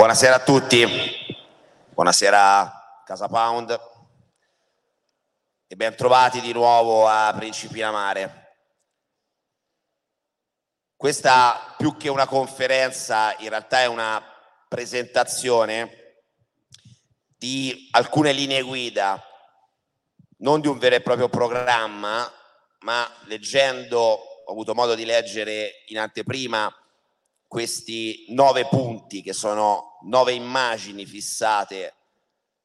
Buonasera a tutti, buonasera Casa Pound e ben trovati di nuovo a Principina Mare. Questa più che una conferenza in realtà è una presentazione di alcune linee guida, non di un vero e proprio programma, ma leggendo, ho avuto modo di leggere in anteprima questi nove punti che sono nove immagini fissate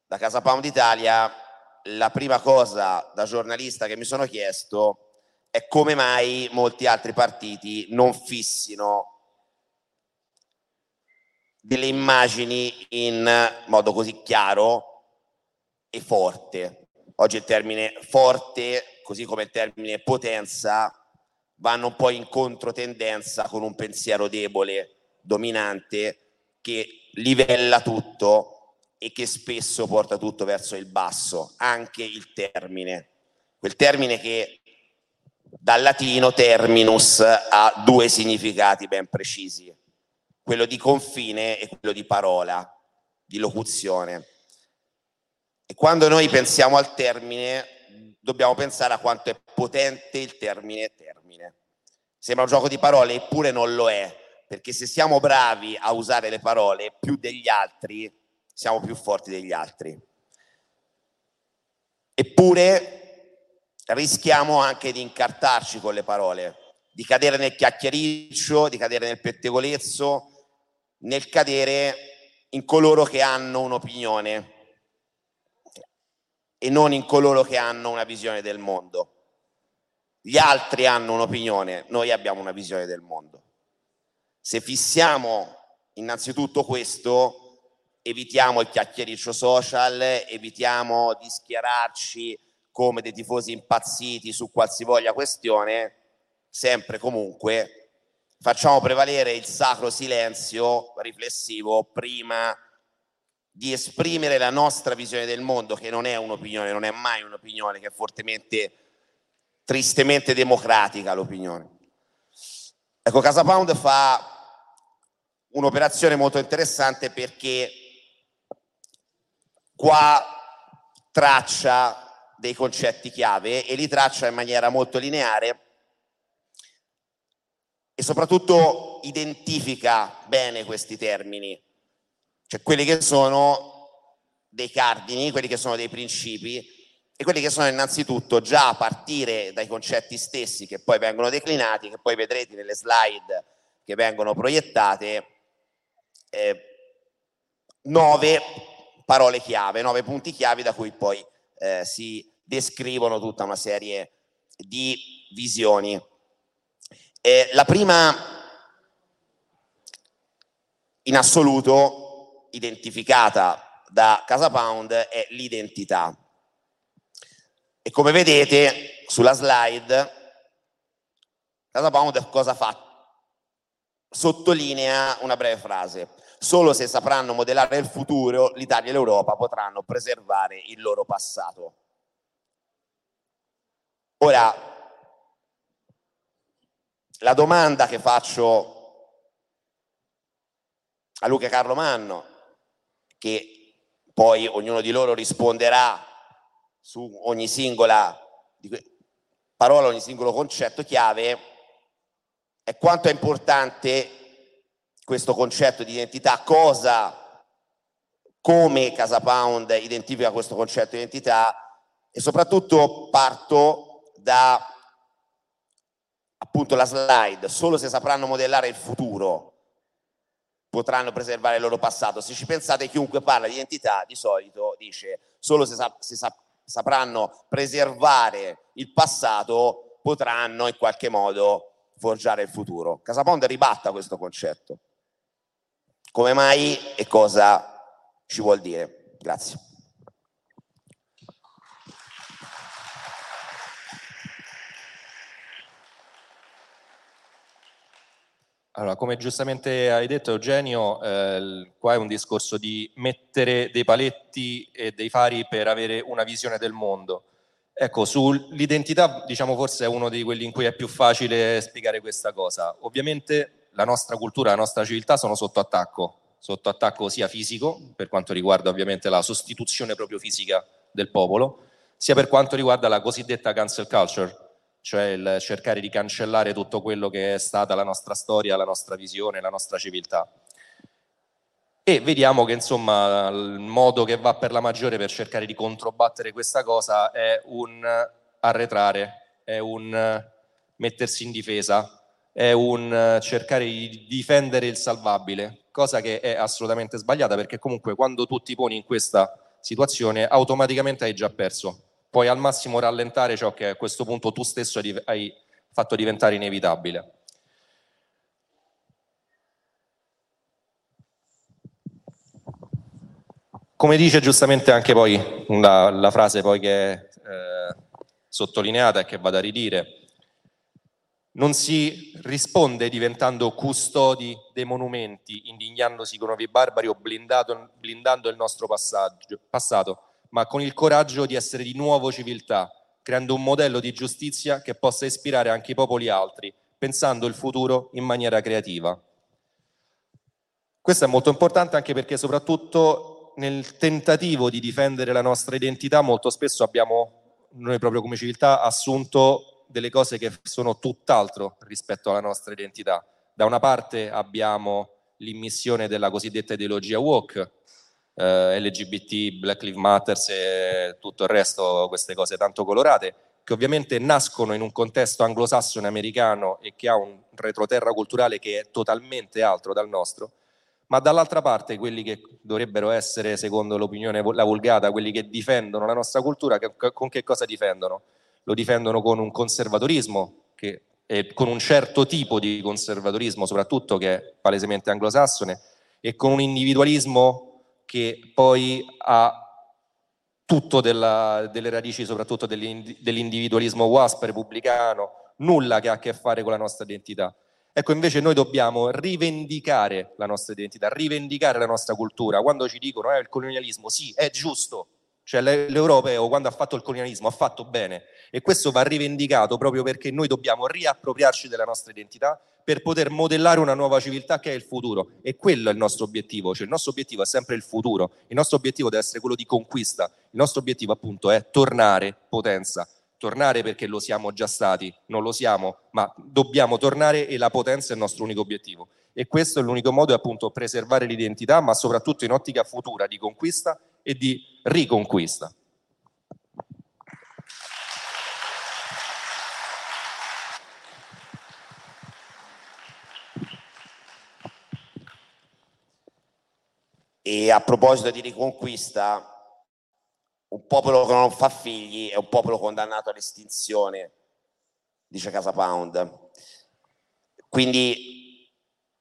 da Casa Pound Italia, la prima cosa da giornalista che mi sono chiesto è come mai molti altri partiti non fissino delle immagini in modo così chiaro e forte. Oggi il termine forte, così come il termine potenza, vanno un po' in controtendenza con un pensiero debole, dominante, che livella tutto e che spesso porta tutto verso il basso, anche il termine. Quel termine che dal latino terminus ha due significati ben precisi, quello di confine e quello di parola, di locuzione. E quando noi pensiamo al termine, dobbiamo pensare a quanto è potente il termine termine. Sembra un gioco di parole, eppure non lo è, perché se siamo bravi a usare le parole più degli altri, siamo più forti degli altri. Eppure rischiamo anche di incartarci con le parole, di cadere nel chiacchiericcio, di cadere nel pettegolezzo, nel cadere in coloro che hanno un'opinione e non in coloro che hanno una visione del mondo. Gli altri hanno un'opinione, noi abbiamo una visione del mondo. Se fissiamo innanzitutto questo, evitiamo il chiacchiericcio social, evitiamo di schierarci come dei tifosi impazziti su qualsivoglia questione, sempre comunque facciamo prevalere il sacro silenzio riflessivo prima di esprimere la nostra visione del mondo, che non è un'opinione, non è mai un'opinione, che è fortemente, tristemente democratica l'opinione. Ecco, Casa Pound fa un'operazione molto interessante perché qua traccia dei concetti chiave e li traccia in maniera molto lineare e soprattutto identifica bene questi termini cioè quelli che sono dei cardini, quelli che sono dei principi e quelli che sono innanzitutto già a partire dai concetti stessi che poi vengono declinati, che poi vedrete nelle slide che vengono proiettate, eh, nove parole chiave, nove punti chiave da cui poi eh, si descrivono tutta una serie di visioni. Eh, la prima in assoluto identificata da Casa Pound è l'identità. E come vedete sulla slide, Casa Pound cosa fa? Sottolinea una breve frase. Solo se sapranno modellare il futuro, l'Italia e l'Europa potranno preservare il loro passato. Ora, la domanda che faccio a Luca Carlo Manno che poi ognuno di loro risponderà su ogni singola parola, ogni singolo concetto chiave, è quanto è importante questo concetto di identità, cosa, come Casa Pound identifica questo concetto di identità. E soprattutto parto da appunto la slide, solo se sapranno modellare il futuro potranno preservare il loro passato. Se ci pensate, chiunque parla di identità di solito dice solo se, sap- se sap- sapranno preservare il passato potranno in qualche modo forgiare il futuro. Casaponte ribatta questo concetto. Come mai e cosa ci vuol dire? Grazie. Allora, come giustamente hai detto Eugenio, eh, qua è un discorso di mettere dei paletti e dei fari per avere una visione del mondo. Ecco, sull'identità, diciamo, forse è uno di quelli in cui è più facile spiegare questa cosa. Ovviamente la nostra cultura, la nostra civiltà sono sotto attacco, sotto attacco sia fisico, per quanto riguarda ovviamente la sostituzione proprio fisica del popolo, sia per quanto riguarda la cosiddetta cancel culture, cioè il cercare di cancellare tutto quello che è stata la nostra storia, la nostra visione, la nostra civiltà. E vediamo che insomma il modo che va per la maggiore per cercare di controbattere questa cosa è un arretrare, è un mettersi in difesa, è un cercare di difendere il salvabile, cosa che è assolutamente sbagliata perché comunque quando tu ti poni in questa situazione automaticamente hai già perso puoi al massimo rallentare ciò che a questo punto tu stesso hai fatto diventare inevitabile. Come dice giustamente anche poi la, la frase poi che è eh, sottolineata e che vado a ridire, non si risponde diventando custodi dei monumenti, indignandosi con nuovi barbari o blindando il nostro passato, ma con il coraggio di essere di nuovo civiltà, creando un modello di giustizia che possa ispirare anche i popoli altri, pensando il futuro in maniera creativa. Questo è molto importante anche perché soprattutto nel tentativo di difendere la nostra identità molto spesso abbiamo noi proprio come civiltà assunto delle cose che sono tutt'altro rispetto alla nostra identità. Da una parte abbiamo l'immissione della cosiddetta ideologia woke, eh, LGBT, Black Lives Matter e tutto il resto, queste cose tanto colorate, che ovviamente nascono in un contesto anglosassone americano e che ha un retroterra culturale che è totalmente altro dal nostro, ma dall'altra parte quelli che dovrebbero essere, secondo l'opinione la vulgata, quelli che difendono la nostra cultura, che, con che cosa difendono? Lo difendono con un conservatorismo, che è con un certo tipo di conservatorismo, soprattutto che è palesemente anglosassone, e con un individualismo che poi ha tutto della, delle radici soprattutto dell'individualismo WASP repubblicano, nulla che ha a che fare con la nostra identità. Ecco, invece noi dobbiamo rivendicare la nostra identità, rivendicare la nostra cultura. Quando ci dicono eh, il colonialismo, sì, è giusto, cioè l'europeo quando ha fatto il colonialismo ha fatto bene e questo va rivendicato proprio perché noi dobbiamo riappropriarci della nostra identità per poter modellare una nuova civiltà che è il futuro. E quello è il nostro obiettivo, cioè il nostro obiettivo è sempre il futuro, il nostro obiettivo deve essere quello di conquista, il nostro obiettivo appunto è tornare potenza, tornare perché lo siamo già stati, non lo siamo, ma dobbiamo tornare e la potenza è il nostro unico obiettivo. E questo è l'unico modo è appunto preservare l'identità ma soprattutto in ottica futura di conquista e di riconquista. E a proposito di riconquista, un popolo che non fa figli è un popolo condannato all'estinzione, dice Casa Pound. Quindi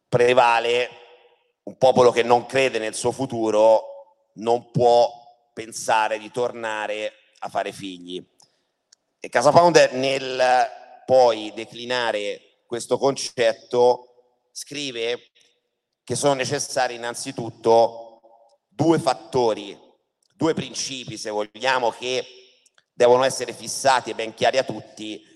prevale un popolo che non crede nel suo futuro, non può pensare di tornare a fare figli. E Casa Pound nel poi declinare questo concetto scrive che sono necessari innanzitutto due fattori, due principi, se vogliamo, che devono essere fissati e ben chiari a tutti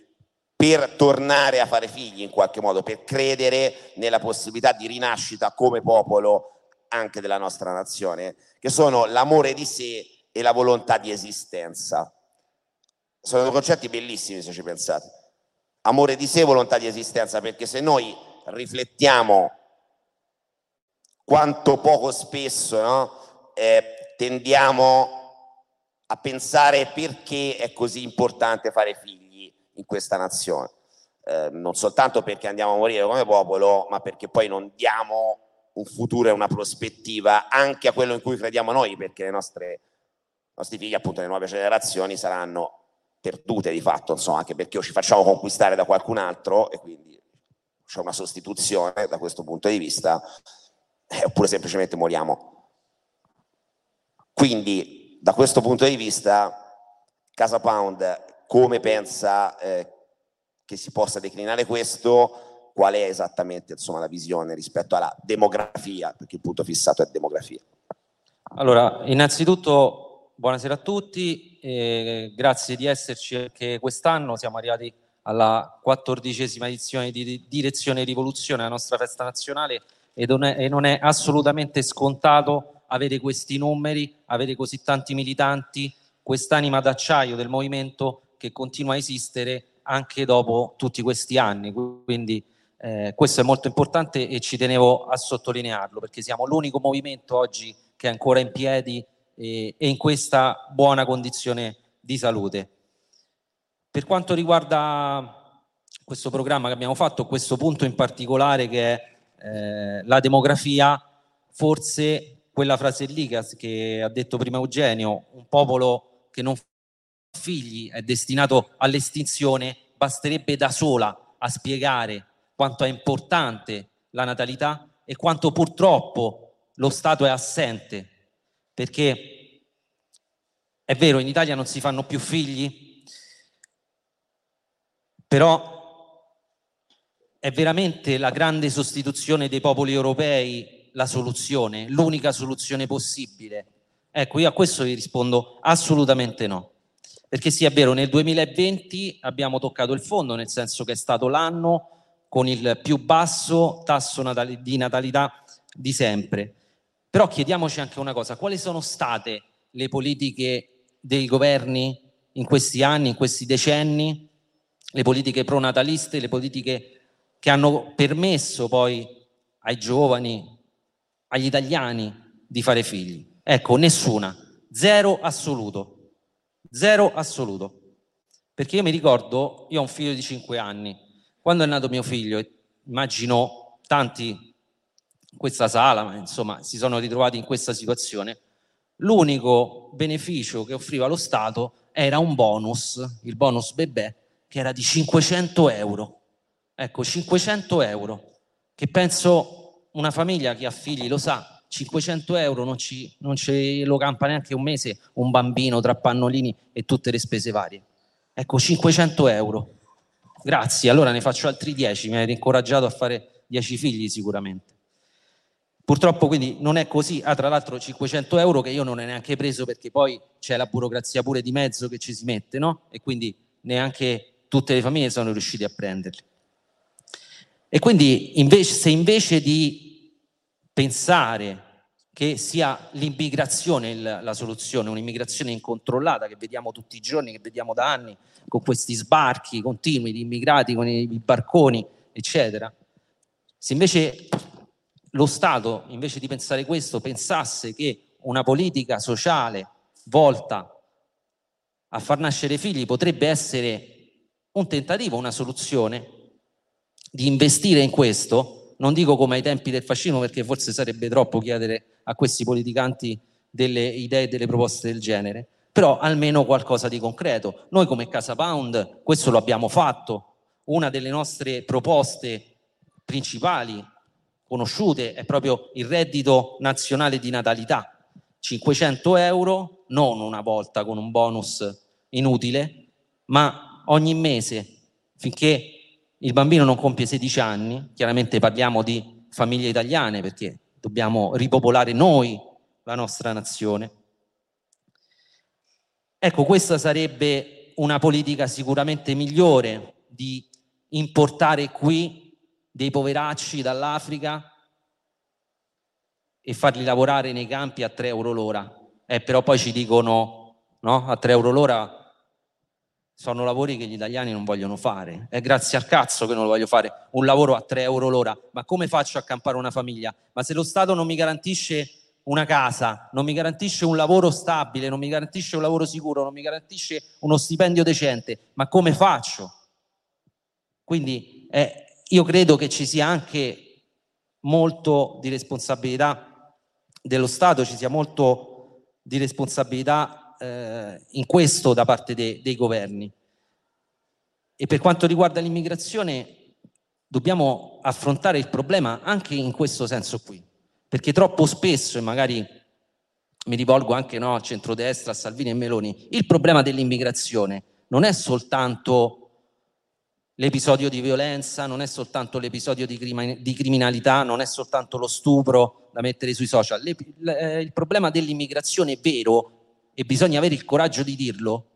per tornare a fare figli in qualche modo, per credere nella possibilità di rinascita come popolo anche della nostra nazione, che sono l'amore di sé e la volontà di esistenza. Sono due concetti bellissimi se ci pensate. Amore di sé e volontà di esistenza, perché se noi riflettiamo quanto poco spesso no, eh, tendiamo a pensare perché è così importante fare figli in questa nazione. Eh, non soltanto perché andiamo a morire come popolo, ma perché poi non diamo un futuro e una prospettiva anche a quello in cui crediamo noi, perché le nostre, i nostri figli, appunto, le nuove generazioni saranno perdute di fatto, insomma, anche perché o ci facciamo conquistare da qualcun altro e quindi c'è una sostituzione da questo punto di vista, eh, oppure semplicemente moriamo quindi da questo punto di vista Casa Pound come pensa eh, che si possa declinare questo? Qual è esattamente insomma, la visione rispetto alla demografia? Perché il punto fissato è demografia. Allora, innanzitutto buonasera a tutti, eh, grazie di esserci anche quest'anno, siamo arrivati alla quattordicesima edizione di Direzione Rivoluzione, la nostra festa nazionale e non è, e non è assolutamente scontato avere questi numeri, avere così tanti militanti, quest'anima d'acciaio del movimento che continua a esistere anche dopo tutti questi anni. Quindi eh, questo è molto importante e ci tenevo a sottolinearlo perché siamo l'unico movimento oggi che è ancora in piedi e, e in questa buona condizione di salute. Per quanto riguarda questo programma che abbiamo fatto, questo punto in particolare che è eh, la demografia, forse quella frase lì che, che ha detto prima Eugenio, un popolo che non fa figli è destinato all'estinzione, basterebbe da sola a spiegare quanto è importante la natalità e quanto purtroppo lo Stato è assente, perché è vero, in Italia non si fanno più figli, però è veramente la grande sostituzione dei popoli europei la soluzione, l'unica soluzione possibile? Ecco, io a questo vi rispondo assolutamente no. Perché sì, è vero, nel 2020 abbiamo toccato il fondo, nel senso che è stato l'anno con il più basso tasso natali- di natalità di sempre. Però chiediamoci anche una cosa, quali sono state le politiche dei governi in questi anni, in questi decenni, le politiche pronataliste, le politiche che hanno permesso poi ai giovani, agli italiani di fare figli? Ecco, nessuna, zero assoluto, zero assoluto. Perché io mi ricordo, io ho un figlio di 5 anni, quando è nato mio figlio, immagino tanti in questa sala, ma insomma si sono ritrovati in questa situazione, l'unico beneficio che offriva lo Stato era un bonus, il bonus bebè, che era di 500 euro. Ecco, 500 euro, che penso una famiglia che ha figli lo sa, 500 euro non, ci, non ce lo campa neanche un mese un bambino tra pannolini e tutte le spese varie. Ecco, 500 euro. Grazie, allora ne faccio altri dieci, mi avete incoraggiato a fare dieci figli sicuramente. Purtroppo quindi non è così, ah, tra l'altro 500 euro che io non ho neanche preso perché poi c'è la burocrazia pure di mezzo che ci si mette, no? E quindi neanche tutte le famiglie sono riuscite a prenderli. E quindi invece, se invece di pensare che sia l'immigrazione la, soluzione, un'immigrazione incontrollata che vediamo tutti i giorni, che vediamo da anni, con questi sbarchi continui di immigrati con i barconi, eccetera. Se invece lo Stato, invece di pensare questo, pensasse che una politica sociale volta a far nascere figli potrebbe essere un tentativo, una soluzione, di investire in questo, non dico come ai tempi del fascismo perché forse sarebbe troppo chiedere a questi politicanti delle idee e delle proposte del genere, però almeno qualcosa di concreto. Noi come Casa Pound questo lo abbiamo fatto, una delle nostre proposte principali conosciute è proprio il reddito nazionale di natalità, 500 euro, non una volta con un bonus inutile, ma ogni mese finché il bambino non compie 16 anni, chiaramente parliamo di famiglie italiane perché dobbiamo ripopolare noi la nostra nazione. Ecco, questa sarebbe una politica sicuramente migliore di importare qui dei poveracci dall'Africa e farli lavorare nei campi a 3 euro l'ora. Eh, però poi ci dicono, no? A 3 euro l'ora sono lavori che gli italiani non vogliono fare. È grazie al cazzo che non lo voglio fare, un lavoro a 3 euro l'ora. Ma come faccio a campare una famiglia? Ma se lo Stato non mi garantisce una casa, non mi garantisce un lavoro stabile, non mi garantisce un lavoro sicuro, non mi garantisce uno stipendio decente, ma come faccio? Quindi eh, io credo che ci sia anche molto di responsabilità dello Stato, ci sia molto di responsabilità eh, in questo da parte de, dei governi. E per quanto riguarda l'immigrazione, dobbiamo affrontare il problema anche in questo senso qui, perché troppo spesso, e magari mi rivolgo anche no, a centrodestra, a Salvini e Meloni, il problema dell'immigrazione non è soltanto l'episodio di violenza, non è soltanto l'episodio di, crimi- di, criminalità, non è soltanto lo stupro da mettere sui social. Le, le, il problema dell'immigrazione vero e bisogna avere il coraggio di dirlo,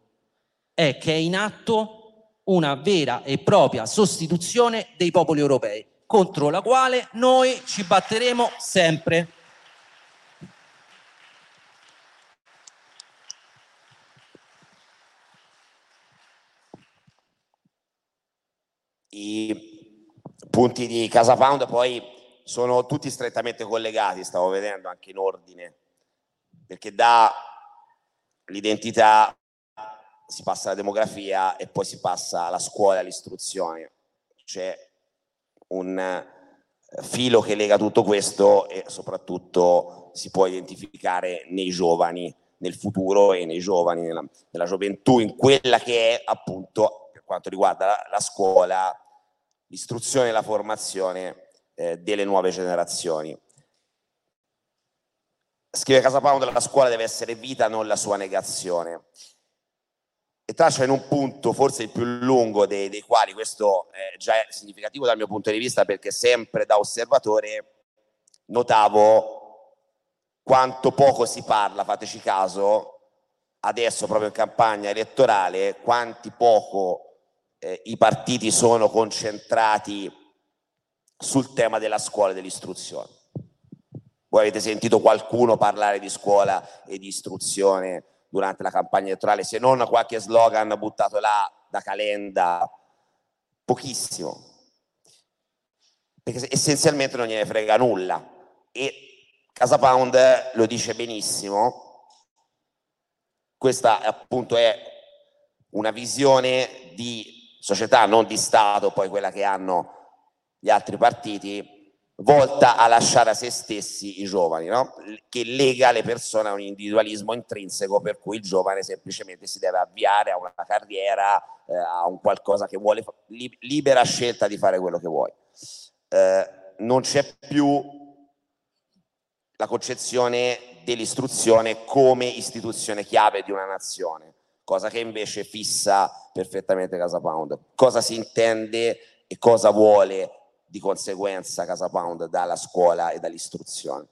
è che è in atto una vera e propria sostituzione dei popoli europei. contro la quale noi ci batteremo sempre. I punti di Casa Pound poi sono tutti strettamente collegati, stavo vedendo anche in ordine, perché da l'identità si passa alla demografia e poi si passa alla scuola all'istruzione. C'è un eh, filo che lega tutto questo e soprattutto si può identificare nei giovani, nel futuro e nei giovani, nella, nella gioventù, in quella che è appunto, per quanto riguarda la, la scuola, l'istruzione e la formazione eh, delle nuove generazioni. Scrive Casa Pound, la scuola deve essere vita, non la sua negazione. E traccia in un punto, forse il più lungo dei, dei quali, questo è già significativo dal mio punto di vista, perché sempre da osservatore notavo quanto poco si parla, fateci caso, adesso proprio in campagna elettorale, quanti poco eh, i partiti sono concentrati sul tema della scuola e dell'istruzione. Voi avete sentito qualcuno parlare di scuola e di istruzione durante la campagna elettorale, se non qualche slogan buttato là da Calenda, pochissimo. Perché essenzialmente non gliene frega nulla. E Casa Pound lo dice benissimo, questa appunto è una visione di società, non di Stato, poi quella che hanno gli altri partiti, volta a lasciare a se stessi i giovani, no? che lega le persone a un individualismo intrinseco per cui il giovane semplicemente si deve avviare a una carriera, eh, a un qualcosa che vuole, li, libera scelta di fare quello che vuoi. Eh, non c'è più la concezione dell'istruzione come istituzione chiave di una nazione, cosa che invece fissa perfettamente Casa Pound. Cosa si intende e cosa vuole di conseguenza Casa Pound dalla scuola e dall'istruzione.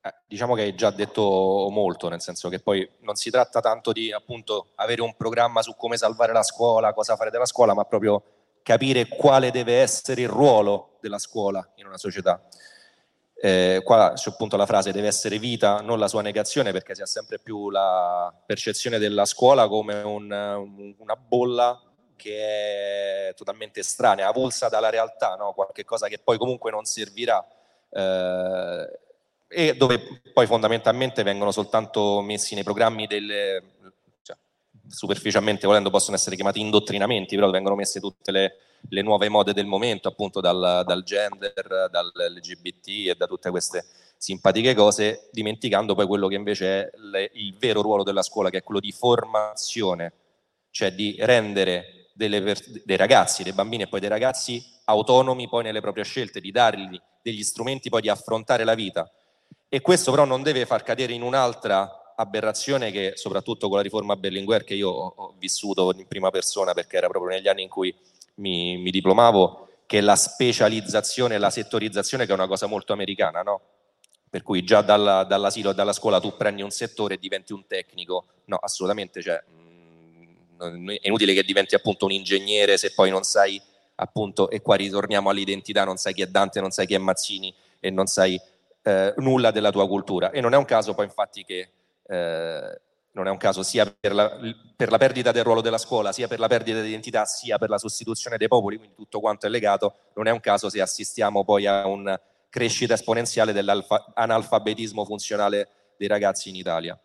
Eh, diciamo che hai già detto molto, nel senso che poi non si tratta tanto di appunto avere un programma su come salvare la scuola, cosa fare della scuola, ma proprio capire quale deve essere il ruolo della scuola in una società. Eh, qua c'è appunto la frase deve essere vita, non la sua negazione, perché si ha sempre più la percezione della scuola come un, una bolla che è totalmente estranea, avulsa dalla realtà, no? qualche cosa che poi comunque non servirà eh, e dove poi fondamentalmente vengono soltanto messi nei programmi delle, cioè, superficialmente volendo possono essere chiamati indottrinamenti, però vengono messe tutte le, le nuove mode del momento, appunto dal, dal gender, dall'LGBT e da tutte queste simpatiche cose, dimenticando poi quello che invece è le, il vero ruolo della scuola, che è quello di formazione, cioè di rendere per- dei ragazzi, dei bambini e poi dei ragazzi autonomi poi nelle proprie scelte, di dargli degli strumenti poi di affrontare la vita. E questo però non deve far cadere in un'altra aberrazione che soprattutto con la riforma Berlinguer che io ho vissuto in prima persona perché era proprio negli anni in cui mi, mi diplomavo, che è la specializzazione, la settorizzazione che è una cosa molto americana, no? Per cui già dalla, dall'asilo e dalla scuola tu prendi un settore e diventi un tecnico. No, assolutamente, cioè, è inutile che diventi appunto un ingegnere se poi non sai appunto, e qua ritorniamo all'identità, non sai chi è Dante, non sai chi è Mazzini e non sai eh, nulla della tua cultura. E non è un caso poi infatti che eh, non è un caso sia per la, per la, perdita del ruolo della scuola, sia per la perdita di identità, sia per la sostituzione dei popoli, quindi tutto quanto è legato, non è un caso se assistiamo poi a una crescita esponenziale dell'analfabetismo funzionale dei ragazzi in Italia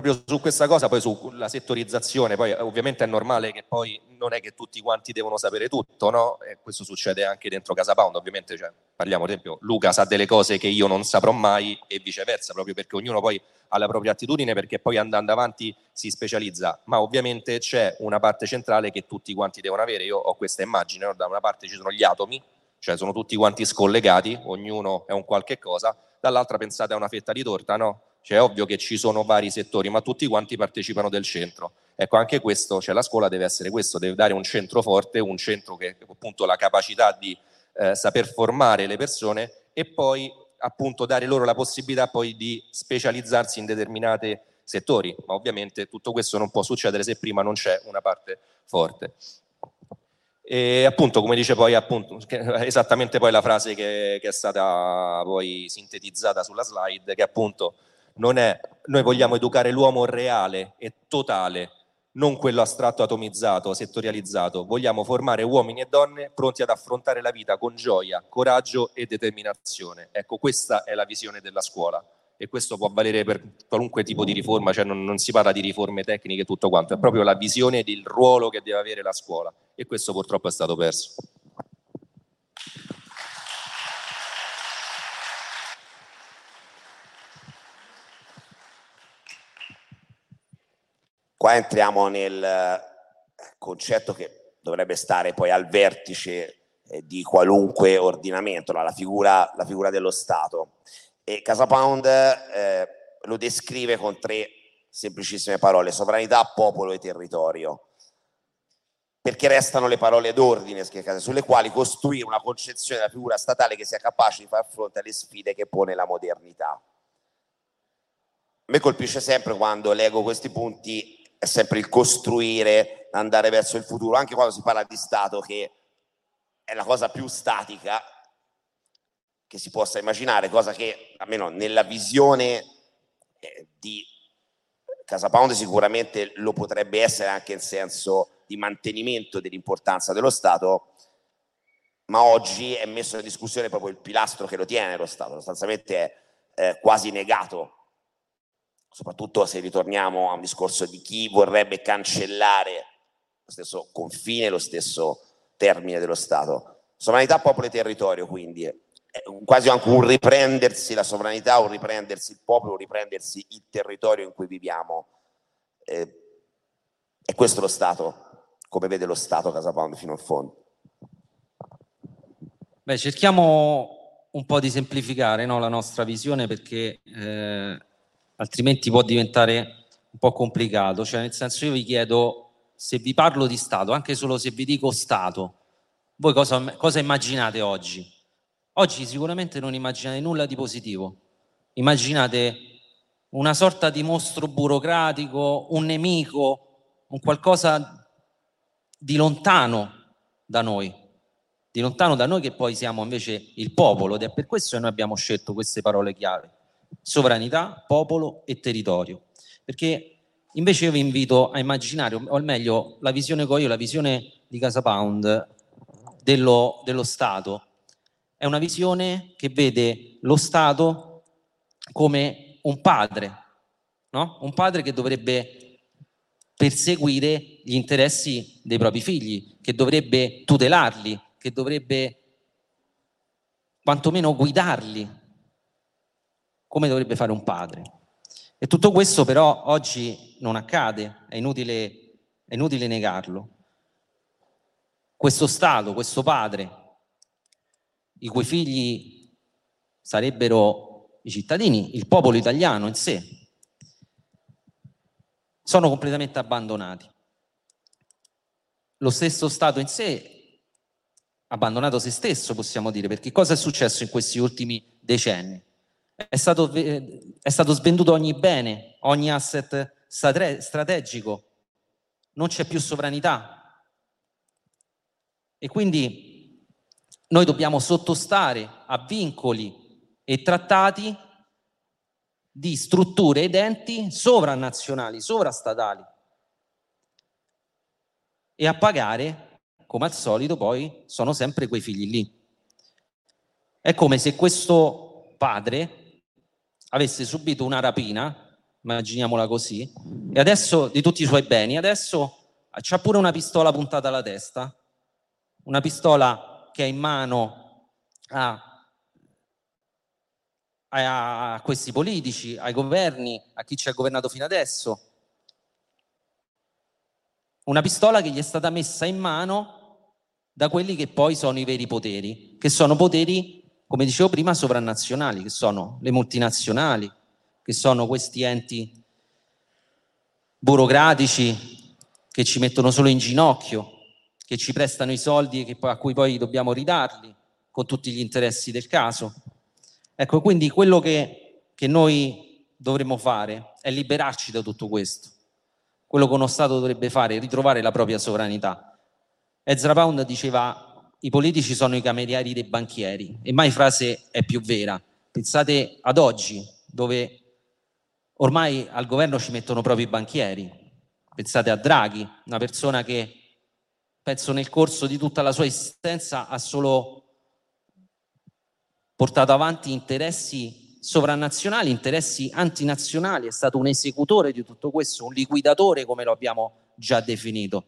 proprio su questa cosa, poi sulla settorizzazione, poi ovviamente è normale che poi non è che tutti quanti devono sapere tutto, no? E questo succede anche dentro Casa Pound, ovviamente, cioè, parliamo ad esempio, Luca sa delle cose che io non saprò mai e viceversa, proprio perché ognuno poi ha la propria attitudine, perché poi andando avanti si specializza, ma ovviamente c'è una parte centrale che tutti quanti devono avere, io ho questa immagine, no? da una parte ci sono gli atomi, cioè sono tutti quanti scollegati, ognuno è un qualche cosa, dall'altra pensate a una fetta di torta, no? Cioè è ovvio che ci sono vari settori, ma tutti quanti partecipano del centro. Ecco, anche questo, cioè la scuola deve essere questo, deve dare un centro forte, un centro che appunto la capacità di eh, saper formare le persone e poi appunto dare loro la possibilità poi di specializzarsi in determinati settori, ma ovviamente tutto questo non può succedere se prima non c'è una parte forte. E appunto, come dice poi, appunto, esattamente poi la frase che, che, è stata poi sintetizzata sulla slide, che appunto non è, noi vogliamo educare l'uomo reale e totale, non quello astratto, atomizzato, settorializzato. Vogliamo formare uomini e donne pronti ad affrontare la vita con gioia, coraggio e determinazione. Ecco, questa è la visione della scuola e questo può valere per qualunque tipo di riforma, cioè non, non si parla di riforme tecniche e tutto quanto, è proprio la visione del ruolo che deve avere la scuola e questo purtroppo è stato perso. Qua entriamo nel eh, concetto che dovrebbe stare poi al vertice eh, di qualunque ordinamento, la figura, la figura dello Stato. E Casa Pound eh, lo descrive con tre semplicissime parole, sovranità, popolo e territorio. Perché restano le parole d'ordine sulle quali costruire una concezione della figura statale che sia capace di far fronte alle sfide che pone la modernità. A me colpisce sempre quando leggo questi punti, è sempre il costruire, andare verso il futuro, anche quando si parla di Stato, che è la cosa più statica che si possa immaginare, cosa che almeno nella visione eh, di Casa Pound sicuramente lo potrebbe essere anche in senso di mantenimento dell'importanza dello Stato, ma oggi è messo in discussione proprio il pilastro che lo tiene lo Stato, sostanzialmente è eh, quasi negato, soprattutto se ritorniamo a un discorso di chi vorrebbe cancellare lo stesso confine, lo stesso termine dello Stato. Sovranità, popolo e territorio, quindi quasi anche un riprendersi la sovranità, un riprendersi il popolo, un riprendersi il territorio in cui viviamo. Eh, è questo lo Stato, come vede lo Stato Casa Pound fino in fondo. Beh, cerchiamo un po' di semplificare no, la nostra visione perché eh, altrimenti può diventare un po' complicato. Cioè, nel senso, io vi chiedo se vi parlo di Stato, anche solo se vi dico Stato, voi cosa, cosa immaginate oggi? Oggi sicuramente non immaginate nulla di positivo. Immaginate una sorta di mostro burocratico, un nemico, un qualcosa di lontano da noi, di lontano da noi che poi siamo invece il popolo ed è per questo che noi abbiamo scelto queste parole chiave, sovranità, popolo e territorio. Perché invece io vi invito a immaginare, o meglio la visione che ho io, la visione di Casa Pound dello, dello Stato, è una visione che vede lo Stato come un padre, no? un padre che dovrebbe perseguire gli interessi dei propri figli, che dovrebbe tutelarli, che dovrebbe quantomeno guidarli, come dovrebbe fare un padre. E tutto questo però oggi non accade, è inutile, è inutile negarlo. Questo Stato, questo padre, i cui figli sarebbero i cittadini, il popolo italiano in sé, sono completamente abbandonati. Lo stesso Stato in sé abbandonato se stesso, possiamo dire, perché cosa è successo in questi ultimi decenni? È stato, è stato svenduto ogni bene, ogni asset strategico, non c'è più sovranità. E quindi noi dobbiamo sottostare a vincoli e trattati di strutture ed enti sovranazionali, sovrastatali e a pagare, come al solito, poi sono sempre quei figli lì. È come se questo padre avesse subito una rapina, immaginiamola così, e adesso di tutti i suoi beni, adesso c'ha pure una pistola puntata alla testa, una pistola che è in mano a, a, a questi politici, ai governi, a chi ci ha governato fino adesso. Una pistola che gli è stata messa in mano da quelli che poi sono i veri poteri, che sono poteri, come dicevo prima, sovranazionali, che sono le multinazionali, che sono questi enti burocratici che ci mettono solo in ginocchio, che ci prestano i soldi a cui poi dobbiamo ridarli con tutti gli interessi del caso. Ecco, quindi quello che, che noi dovremmo fare è liberarci da tutto questo. Quello che uno Stato dovrebbe fare è ritrovare la propria sovranità. Ezra Pound diceva i politici sono i camerieri dei banchieri e mai frase è più vera. Pensate ad oggi, dove ormai al governo ci mettono proprio i banchieri. Pensate a Draghi, una persona che penso nel corso di tutta la sua esistenza ha solo portato avanti interessi sovranazionali, interessi antinazionali, è stato un esecutore di tutto questo, un liquidatore come lo abbiamo già definito.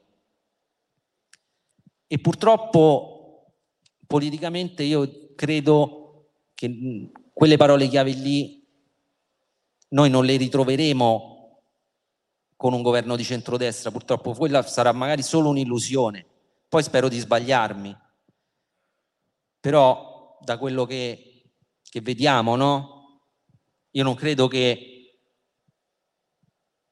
E purtroppo politicamente io credo che quelle parole chiave lì noi non le ritroveremo con un governo di centrodestra, purtroppo quella sarà magari solo un'illusione, poi spero di sbagliarmi, però da quello che, che vediamo, no? Io non credo che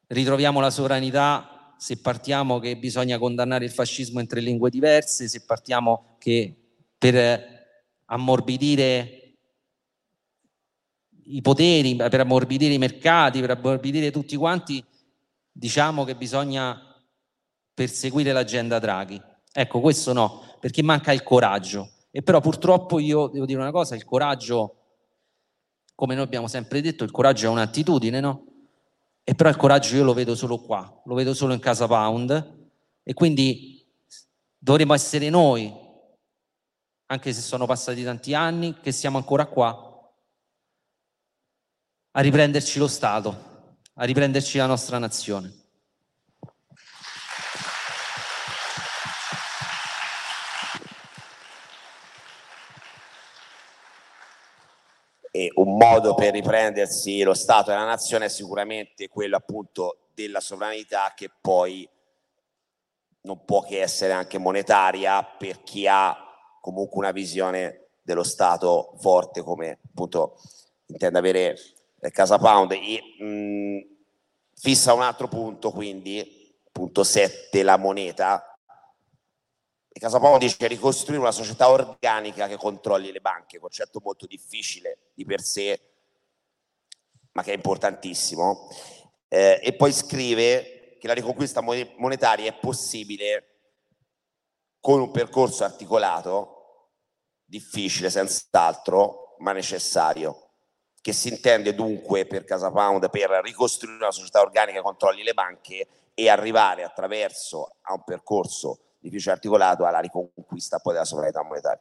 ritroviamo la sovranità se partiamo che bisogna condannare il fascismo in tre lingue diverse, se partiamo che per ammorbidire i poteri, per ammorbidire i mercati, per ammorbidire tutti quanti, diciamo che bisogna perseguire l'agenda Draghi. Ecco, questo no, perché manca il coraggio. E però purtroppo io devo dire una cosa, il coraggio, come noi abbiamo sempre detto, il coraggio è un'attitudine, no? E però il coraggio io lo vedo solo qua, lo vedo solo in casa Pound e quindi dovremmo essere noi, anche se sono passati tanti anni, che siamo ancora qua, a riprenderci lo Stato, a riprenderci la nostra nazione. E un modo per riprendersi lo Stato e la nazione è sicuramente quello appunto della sovranità che poi non può che essere anche monetaria per chi ha comunque una visione dello Stato forte come appunto intende avere Casa Pound. E mh, fissa un altro punto quindi punto 7 la moneta. E Casa Pound dice ricostruire una società organica che controlli le banche concetto molto difficile di per sé ma che è importantissimo. Eh, e poi scrive che la riconquista monetaria è possibile con un percorso articolato difficile senz'altro ma necessario che si intende dunque per Casa Pound per ricostruire una società organica che controlli le banche e arrivare attraverso a un percorso difficile articolato alla riconquista poi della sovranità monetaria.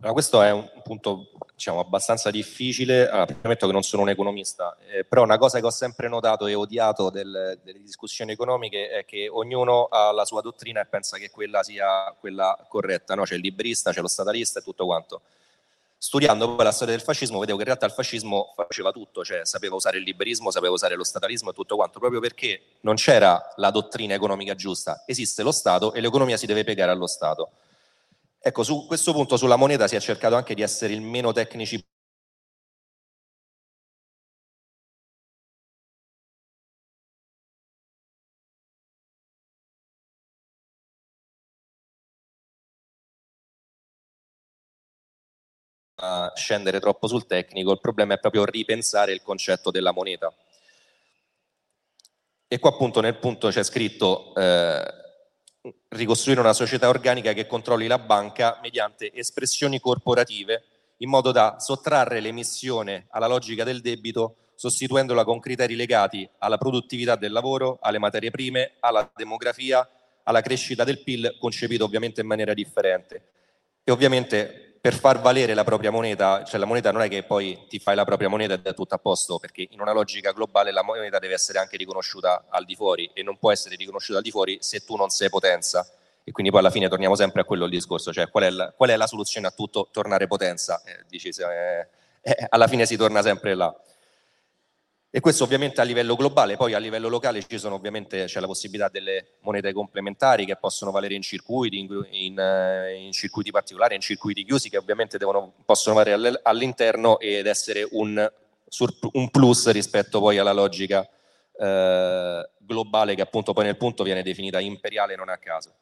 Allora, questo è un punto diciamo, abbastanza difficile. Allora, che non sono un economista, eh, però una cosa che ho sempre notato e odiato del, delle discussioni economiche è che ognuno ha la sua dottrina e pensa che quella sia quella corretta. No? C'è il librista, c'è lo statalista e tutto quanto studiando poi la storia del fascismo vedevo che in realtà il fascismo faceva tutto, cioè sapeva usare il liberismo, sapeva usare lo statalismo e tutto quanto, proprio perché non c'era la dottrina economica giusta, esiste lo Stato e l'economia si deve piegare allo Stato. Ecco, su questo punto sulla moneta si è cercato anche di essere il meno tecnici scendere troppo sul tecnico, il problema è proprio ripensare il concetto della moneta. E qua appunto nel punto c'è scritto eh, ricostruire una società organica che controlli la banca mediante espressioni corporative in modo da sottrarre l'emissione alla logica del debito sostituendola con criteri legati alla produttività del lavoro, alle materie prime, alla demografia, alla crescita del PIL, concepito ovviamente in maniera differente. E ovviamente per far valere la propria moneta, cioè la moneta non è che poi ti fai la propria moneta ed è tutto a posto, perché in una logica globale la moneta deve essere anche riconosciuta al di fuori e non può essere riconosciuta al di fuori se tu non sei potenza. E quindi poi alla fine torniamo sempre a quello il discorso, cioè qual è la, qual è la soluzione a tutto? Tornare potenza. Eh, dici, eh, eh, alla fine si torna sempre là. E questo ovviamente a livello globale, poi a livello locale ci sono ovviamente c'è la possibilità delle monete complementari che possono valere in circuiti, in, in, eh, in circuiti particolari, in circuiti chiusi che ovviamente devono, possono valere all'interno ed essere un, un, plus rispetto poi alla logica eh, globale che appunto poi nel punto viene definita imperiale non a caso.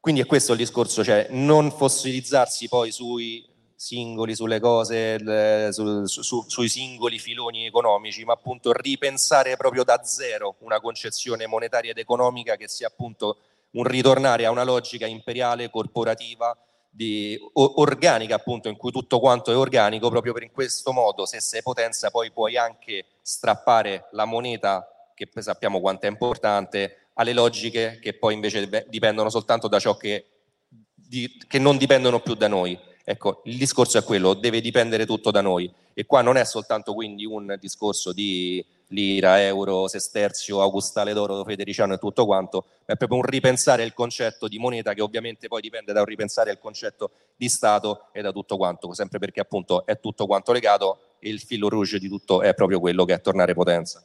Quindi è questo il discorso, cioè non fossilizzarsi poi sui singoli sulle cose, le, su, su, sui singoli filoni economici, ma appunto ripensare proprio da zero una concezione monetaria ed economica che sia appunto un ritornare a una logica imperiale, corporativa, di, organica appunto in cui tutto quanto è organico proprio per in questo modo se sei potenza poi puoi anche strappare la moneta che sappiamo quanto è importante alle logiche che poi invece dipendono soltanto da ciò che, di, che non dipendono più da noi ecco il discorso è quello deve dipendere tutto da noi e qua non è soltanto quindi un discorso di lira, euro, sesterzio, augustale d'oro, federiciano e tutto quanto, è proprio un ripensare il concetto di moneta che ovviamente poi dipende da un ripensare il concetto di Stato e da tutto quanto, sempre perché appunto è tutto quanto legato e il filo rouge di tutto è proprio quello che è tornare potenza.